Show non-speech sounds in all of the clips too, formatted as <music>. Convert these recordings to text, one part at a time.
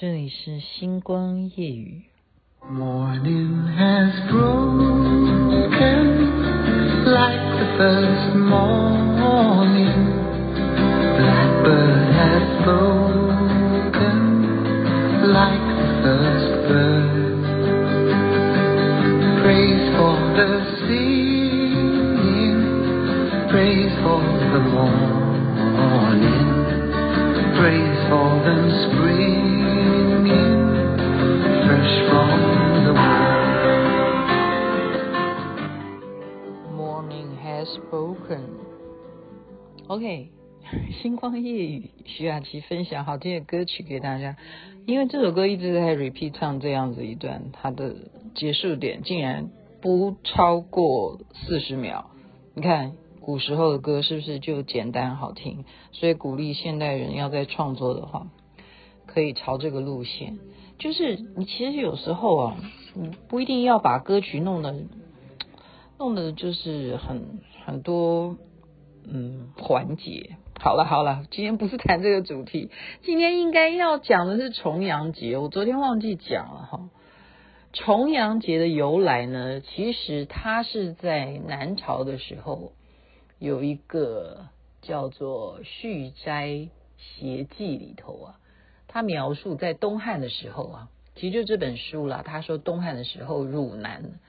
这里是星光夜语。Morning has broken like the first morning. Blackbird has spoken like the first bird. Praise for the singing, praise for the morning, praise for the springing spoken，OK，<laughs> 星光夜雨，徐雅琪分享好听的歌曲给大家。因为这首歌一直在 repeat 唱这样子一段，它的结束点竟然不超过四十秒。你看古时候的歌是不是就简单好听？所以鼓励现代人要在创作的话，可以朝这个路线。就是你其实有时候啊，你不一定要把歌曲弄得弄得就是很很多嗯环节。好了好了，今天不是谈这个主题，今天应该要讲的是重阳节。我昨天忘记讲了哈。重阳节的由来呢，其实它是在南朝的时候有一个叫做《续斋谐记》里头啊，他描述在东汉的时候啊，其实就这本书啦。他说东汉的时候，汝南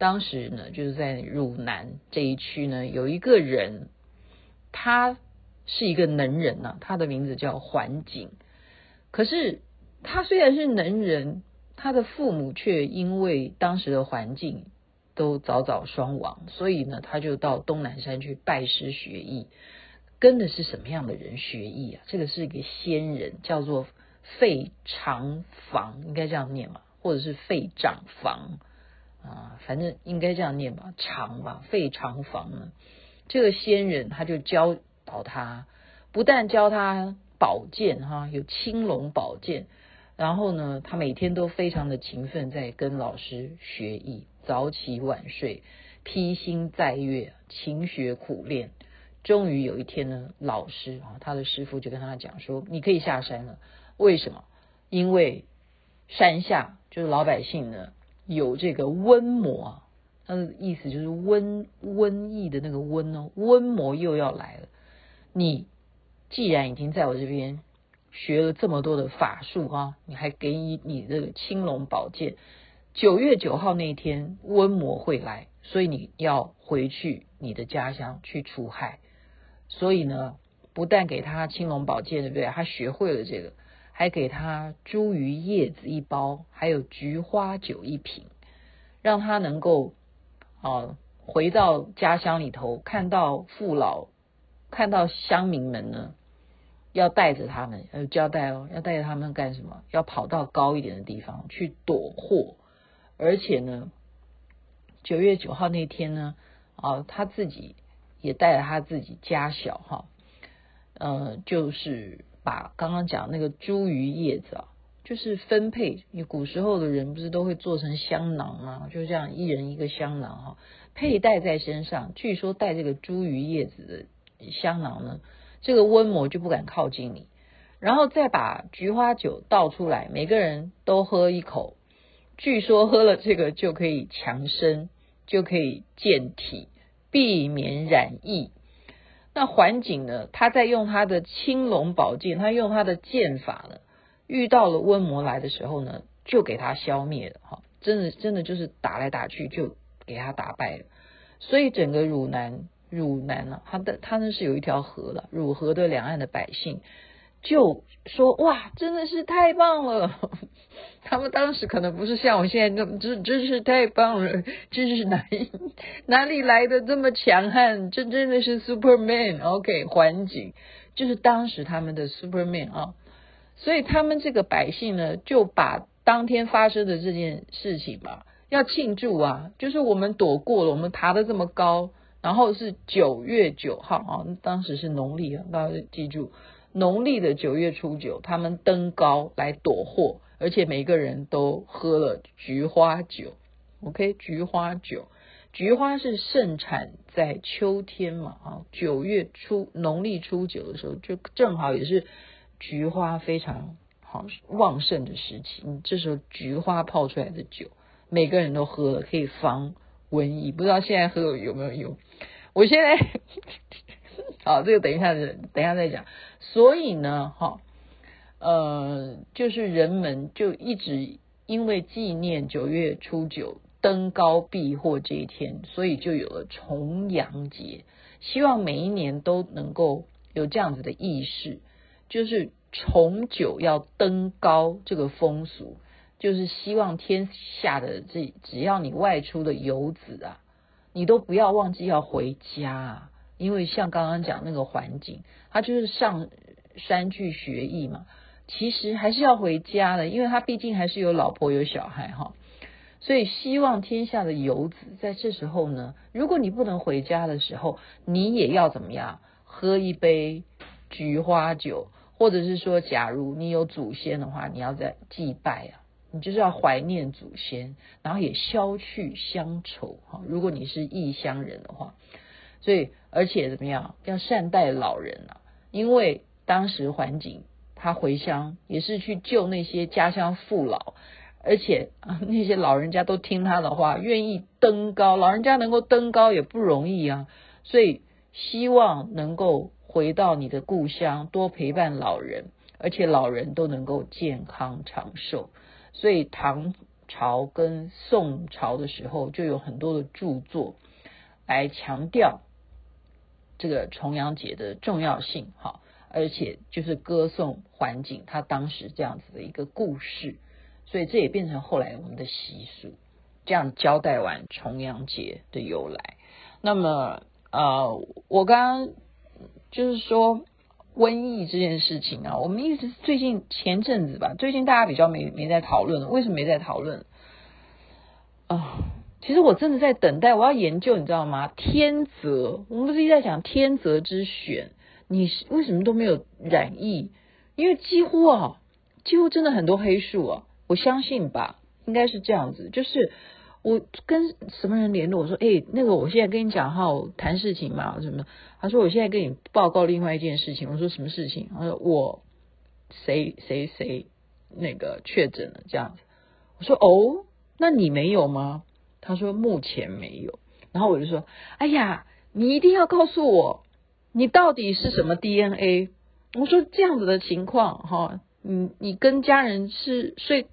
当时呢，就是在汝南这一区呢，有一个人，他。是一个能人呐、啊，他的名字叫桓景。可是他虽然是能人，他的父母却因为当时的环境都早早双亡，所以呢，他就到东南山去拜师学艺。跟的是什么样的人学艺啊？这个是一个仙人，叫做费长房，应该这样念吧，或者是费长房啊，反正应该这样念吧，长吧，费长房呢。这个仙人他就教。导他，不但教他宝剑哈，有青龙宝剑，然后呢，他每天都非常的勤奋，在跟老师学艺，早起晚睡，披星戴月，勤学苦练。终于有一天呢，老师啊，他的师傅就跟他讲说：“你可以下山了。”为什么？因为山下就是老百姓呢，有这个瘟魔，他的意思就是瘟瘟疫的那个瘟哦，瘟魔又要来了。你既然已经在我这边学了这么多的法术啊，你还给你你这个青龙宝剑。九月九号那天瘟魔会来，所以你要回去你的家乡去除害。所以呢，不但给他青龙宝剑，对不对？他学会了这个，还给他茱萸叶子一包，还有菊花酒一瓶，让他能够啊回到家乡里头，看到父老。看到乡民们呢，要带着他们，要交代哦，要带着他们干什么？要跑到高一点的地方去躲祸，而且呢，九月九号那天呢，啊，他自己也带着他自己家小哈，呃，就是把刚刚讲那个茱萸叶子啊，就是分配，你古时候的人不是都会做成香囊啊，就这样一人一个香囊哈，佩戴在身上。据说带这个茱萸叶子的。香囊呢，这个瘟魔就不敢靠近你，然后再把菊花酒倒出来，每个人都喝一口。据说喝了这个就可以强身，就可以健体，避免染疫。那桓景呢，他在用他的青龙宝剑，他用他的剑法呢，遇到了瘟魔来的时候呢，就给他消灭了。哈，真的真的就是打来打去就给他打败了。所以整个汝南。汝南呢，他的他那是有一条河了，汝河的两岸的百姓就说：“哇，真的是太棒了！” <laughs> 他们当时可能不是像我现在这么，真真是太棒了，<laughs> 真是哪哪里来的这么强悍？这真的是 Superman。OK，环境就是当时他们的 Superman 啊，所以他们这个百姓呢，就把当天发生的这件事情嘛，要庆祝啊，就是我们躲过了，我们爬得这么高。然后是九月九号啊，当时是农历啊，大家记住，农历的九月初九，他们登高来躲祸，而且每个人都喝了菊花酒。OK，菊花酒，菊花是盛产在秋天嘛啊，九月初农历初九的时候，就正好也是菊花非常好旺盛的时期，你这时候菊花泡出来的酒，每个人都喝了，可以防瘟疫。不知道现在喝有没有用？我现在 <laughs> 好，这个等一下，等一下再讲。所以呢，哈，呃，就是人们就一直因为纪念九月初九登高避祸这一天，所以就有了重阳节。希望每一年都能够有这样子的意识，就是。重九要登高这个风俗，就是希望天下的这只要你外出的游子啊，你都不要忘记要回家，因为像刚刚讲那个环境，他就是上山去学艺嘛，其实还是要回家的，因为他毕竟还是有老婆有小孩哈，所以希望天下的游子在这时候呢，如果你不能回家的时候，你也要怎么样，喝一杯菊花酒。或者是说，假如你有祖先的话，你要在祭拜啊，你就是要怀念祖先，然后也消去乡愁哈。如果你是异乡人的话，所以而且怎么样，要善待老人啊，因为当时环境他回乡也是去救那些家乡父老，而且那些老人家都听他的话，愿意登高，老人家能够登高也不容易啊，所以希望能够。回到你的故乡，多陪伴老人，而且老人都能够健康长寿。所以唐朝跟宋朝的时候，就有很多的著作来强调这个重阳节的重要性。哈，而且就是歌颂环境他当时这样子的一个故事，所以这也变成后来我们的习俗。这样交代完重阳节的由来，那么呃，我刚刚。就是说瘟疫这件事情啊，我们一直最近前阵子吧，最近大家比较没没在讨论，为什么没在讨论啊？其实我真的在等待，我要研究，你知道吗？天择，我们不是一直在讲天择之选，你为什么都没有染疫？因为几乎啊，几乎真的很多黑数啊，我相信吧，应该是这样子，就是。我跟什么人联络？我说，哎、那个，我现在跟你讲哈，谈事情嘛，什么？他说，我现在跟你报告另外一件事情。我说，什么事情？他说，我谁谁谁那个确诊了，这样子。我说，哦，那你没有吗？他说，目前没有。然后我就说，哎呀，你一定要告诉我，你到底是什么 DNA？我说，这样子的情况哈，你你跟家人是睡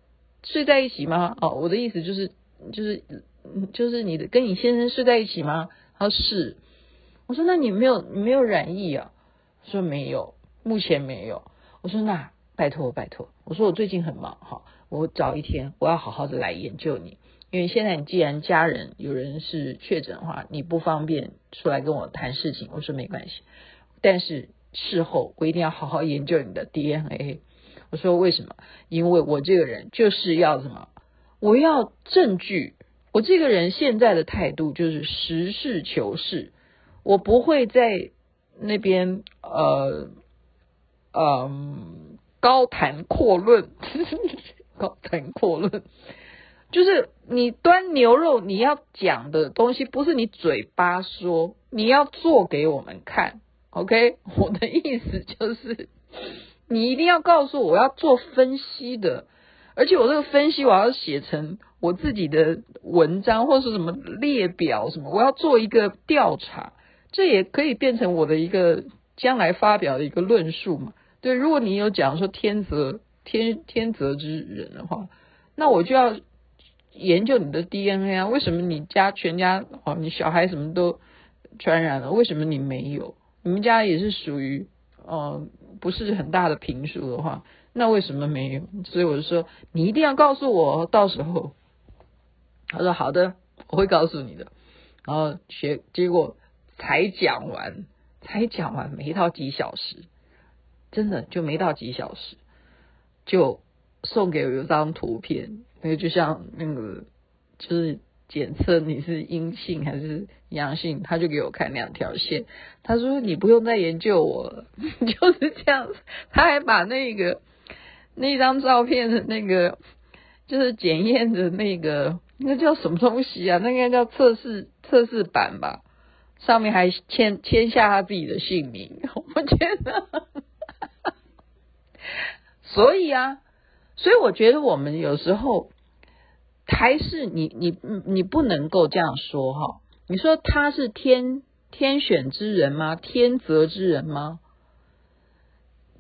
睡在一起吗？哦，我的意思就是。就是，就是你的跟你先生睡在一起吗？他说是。我说那你没有你没有染疫啊？说没有，目前没有。我说那拜托拜托。我说我最近很忙哈，我找一天我要好好的来研究你，因为现在你既然家人有人是确诊的话，你不方便出来跟我谈事情。我说没关系，但是事后我一定要好好研究你的 DNA。我说为什么？因为我这个人就是要什么？我要证据，我这个人现在的态度就是实事求是，我不会在那边呃呃高谈阔论，高谈阔论，<laughs> 就是你端牛肉，你要讲的东西不是你嘴巴说，你要做给我们看，OK？<laughs> 我的意思就是，你一定要告诉我，要做分析的。而且我这个分析，我要写成我自己的文章，或是什么列表什么，我要做一个调查，这也可以变成我的一个将来发表的一个论述嘛。对，如果你有讲说天择天天择之人的话，那我就要研究你的 DNA 啊，为什么你家全家哦，你小孩什么都传染了，为什么你没有？你们家也是属于呃不是很大的平数的话。那为什么没有？所以我就说，你一定要告诉我，到时候。他说好的，我会告诉你的。然后学，结果才讲完，才讲完没到几小时，真的就没到几小时，就送给我一张图片，那个就像那个就是检测你是阴性还是阳性，他就给我看两条线。他说你不用再研究我了，<laughs> 就是这样子。他还把那个。那张照片的那个就是检验的那个，那叫什么东西啊？那应该叫测试测试版吧？上面还签签下他自己的姓名，<laughs> 我觉得。<laughs> 所以啊，所以我觉得我们有时候还是你你你不能够这样说哈。你说他是天天选之人吗？天择之人吗？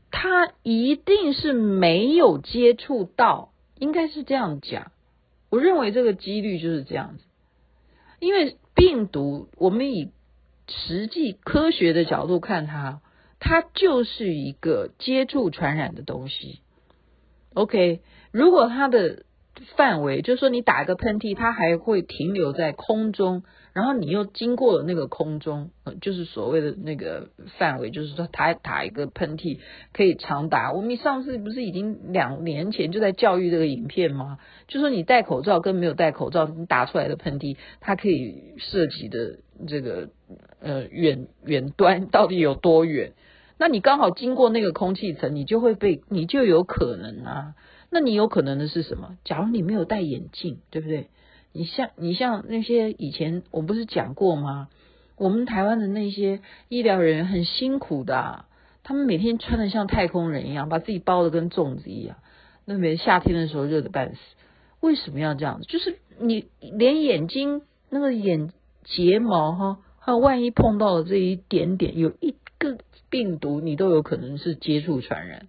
他一定是没有接触到，应该是这样讲。我认为这个几率就是这样子，因为病毒，我们以实际科学的角度看它，它就是一个接触传染的东西。OK，如果它的范围，就是说你打一个喷嚏，它还会停留在空中。然后你又经过了那个空中，就是所谓的那个范围，就是说他打一个喷嚏可以长达。我们上次不是已经两年前就在教育这个影片吗？就说你戴口罩跟没有戴口罩，你打出来的喷嚏，它可以涉及的这个呃远远端到底有多远？那你刚好经过那个空气层，你就会被，你就有可能啊。那你有可能的是什么？假如你没有戴眼镜，对不对？你像你像那些以前我不是讲过吗？我们台湾的那些医疗人员很辛苦的，他们每天穿得像太空人一样，把自己包得跟粽子一样。那边夏天的时候热得半死，为什么要这样？就是你连眼睛那个眼睫毛哈，还有万一碰到了这一点点有一个病毒，你都有可能是接触传染。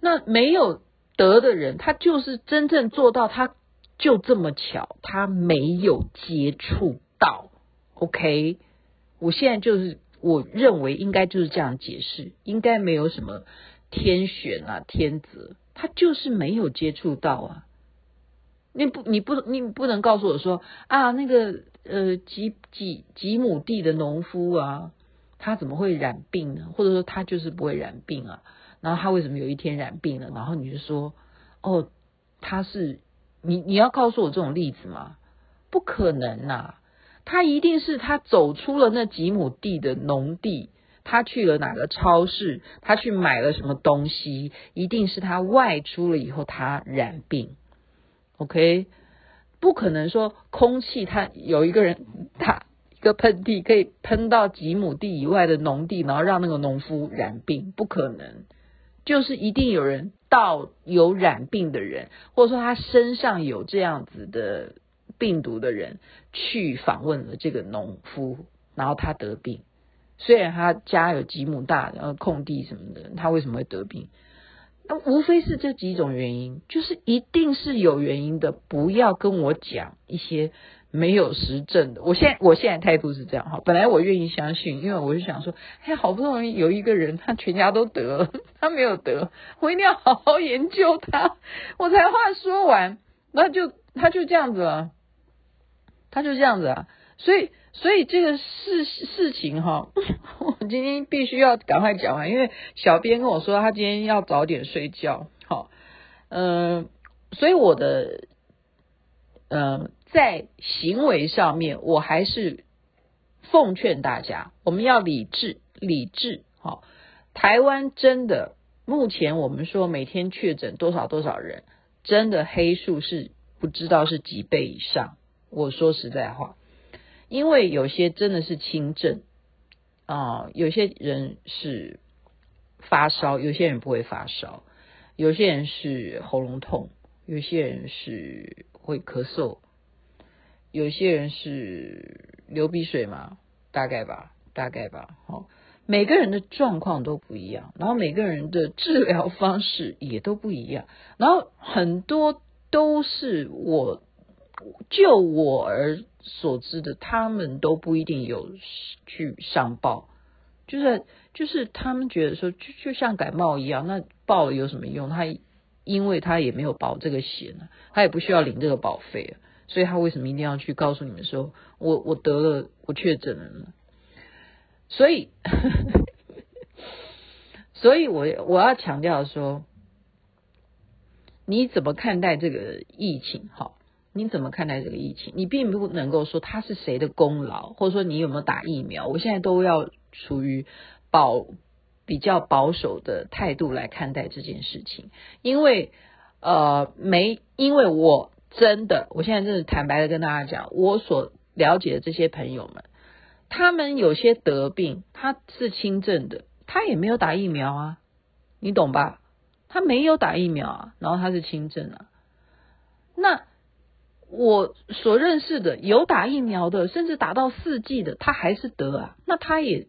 那没有得的人，他就是真正做到他。就这么巧，他没有接触到。OK，我现在就是我认为应该就是这样解释，应该没有什么天选啊、天择，他就是没有接触到啊。你不，你不，你不能告诉我说啊，那个呃几几几亩地的农夫啊，他怎么会染病呢？或者说他就是不会染病啊？然后他为什么有一天染病了？然后你就说哦，他是。你你要告诉我这种例子吗？不可能呐、啊！他一定是他走出了那几亩地的农地，他去了哪个超市，他去买了什么东西，一定是他外出了以后他染病。OK，不可能说空气他有一个人他个喷嚏可以喷到几亩地以外的农地，然后让那个农夫染病，不可能。就是一定有人到有染病的人，或者说他身上有这样子的病毒的人去访问了这个农夫，然后他得病。虽然他家有几亩大，然后空地什么的，他为什么会得病？那无非是这几种原因，就是一定是有原因的。不要跟我讲一些。没有实证的，我现在我现在态度是这样哈。本来我愿意相信，因为我就想说，哎，好不容易有一个人，他全家都得了，<laughs> 他没有得，我一定要好好研究他。我才话说完，那就他就这样子了，他就这样子啊。所以所以这个事事情哈，<laughs> 我今天必须要赶快讲完，因为小编跟我说他今天要早点睡觉。好，嗯，所以我的嗯。在行为上面，我还是奉劝大家，我们要理智，理智。好，台湾真的，目前我们说每天确诊多少多少人，真的黑数是不知道是几倍以上。我说实在话，因为有些真的是轻症啊，有些人是发烧，有些人不会发烧，有些人是喉咙痛，有些人是会咳嗽。有些人是流鼻水嘛，大概吧，大概吧。好，每个人的状况都不一样，然后每个人的治疗方式也都不一样，然后很多都是我就我而所知的，他们都不一定有去上报，就是就是他们觉得说，就就像感冒一样，那报了有什么用？他因为他也没有保这个险呢，他也不需要领这个保费。所以他为什么一定要去告诉你们说，我我得了，我确诊了呢？所以，<laughs> 所以我我要强调说，你怎么看待这个疫情？哈，你怎么看待这个疫情？你并不能够说他是谁的功劳，或者说你有没有打疫苗？我现在都要处于保比较保守的态度来看待这件事情，因为呃，没因为我。真的，我现在真的坦白的跟大家讲，我所了解的这些朋友们，他们有些得病，他是轻症的，他也没有打疫苗啊，你懂吧？他没有打疫苗啊，然后他是轻症啊。那我所认识的有打疫苗的，甚至打到四剂的，他还是得啊。那他也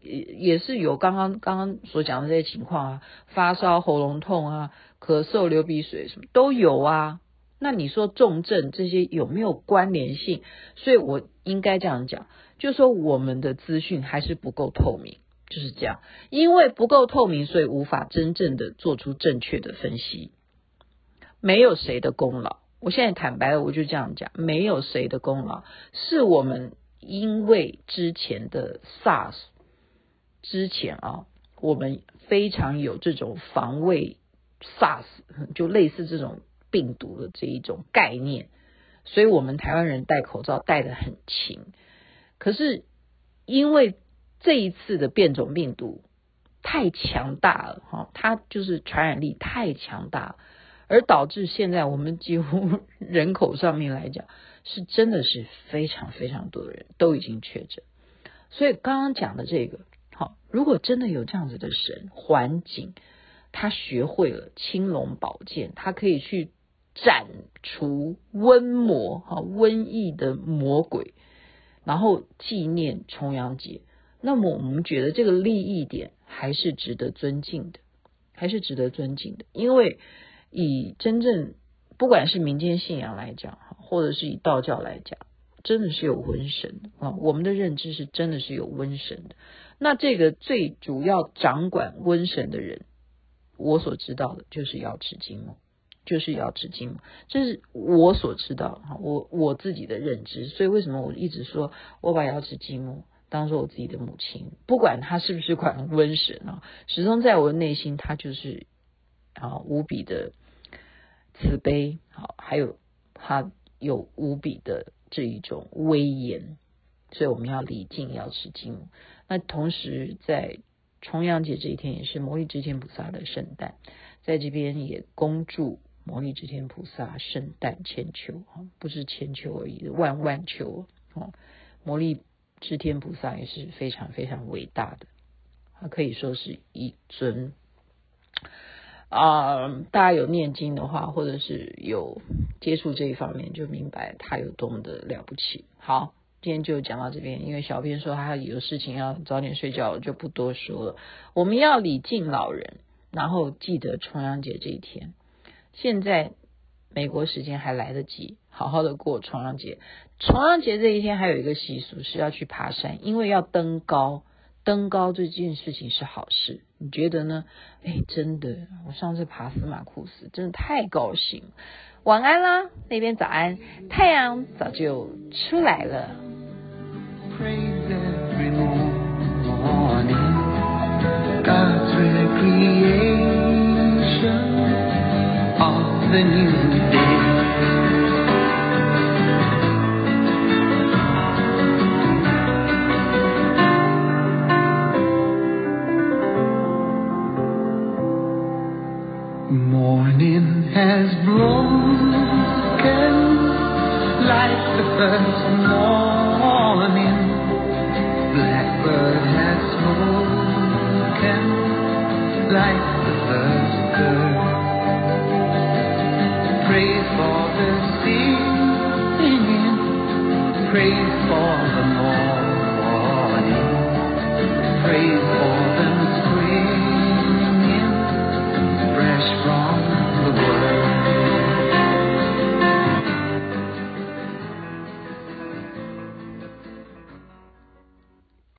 也也是有刚刚刚刚所讲的这些情况啊，发烧、喉咙痛啊、咳嗽、流鼻水什么都有啊。那你说重症这些有没有关联性？所以我应该这样讲，就说我们的资讯还是不够透明，就是这样。因为不够透明，所以无法真正的做出正确的分析。没有谁的功劳，我现在坦白了，我就这样讲，没有谁的功劳，是我们因为之前的 SARS 之前啊，我们非常有这种防卫 SARS，就类似这种。病毒的这一种概念，所以我们台湾人戴口罩戴得很勤。可是因为这一次的变种病毒太强大了，哈，它就是传染力太强大，而导致现在我们几乎 <laughs> 人口上面来讲，是真的是非常非常多的人都已经确诊。所以刚刚讲的这个，好，如果真的有这样子的神环境，他学会了青龙宝剑，他可以去。斩除瘟魔哈，瘟疫的魔鬼，然后纪念重阳节。那么我们觉得这个利益点还是值得尊敬的，还是值得尊敬的。因为以真正不管是民间信仰来讲哈，或者是以道教来讲，真的是有瘟神啊。我们的认知是真的是有瘟神的。那这个最主要掌管瘟神的人，我所知道的就是瑶池金母。就是瑶池金母，这是我所知道哈，我我自己的认知，所以为什么我一直说我把瑶池金母当做我自己的母亲，不管她是不是管瘟神啊，始终在我的内心，她就是啊无比的慈悲，好，还有她有无比的这一种威严，所以我们要礼敬瑶池金母。那同时在重阳节这一天，也是摩尼支天菩萨的圣诞，在这边也恭祝。摩尼支天菩萨圣诞千秋啊，不是千秋而已，万万秋哦！摩利支天菩萨也是非常非常伟大的，他可以说是一尊啊、大家有念经的话，或者是有接触这一方面，就明白他有多么的了不起。好，今天就讲到这边，因为小编说他有事情要早点睡觉，就不多说了。我们要礼敬老人，然后记得重阳节这一天。现在美国时间还来得及，好好的过重阳节。重阳节这一天还有一个习俗是要去爬山，因为要登高。登高这件事情是好事，你觉得呢？哎，真的，我上次爬司马库斯真的太高兴。晚安啦，那边早安，太阳早就出来了。than you did. Morning has broken like the first morning. Blackbird has spoken like the first bird praise for the sea, singing, praise for the morning, praise.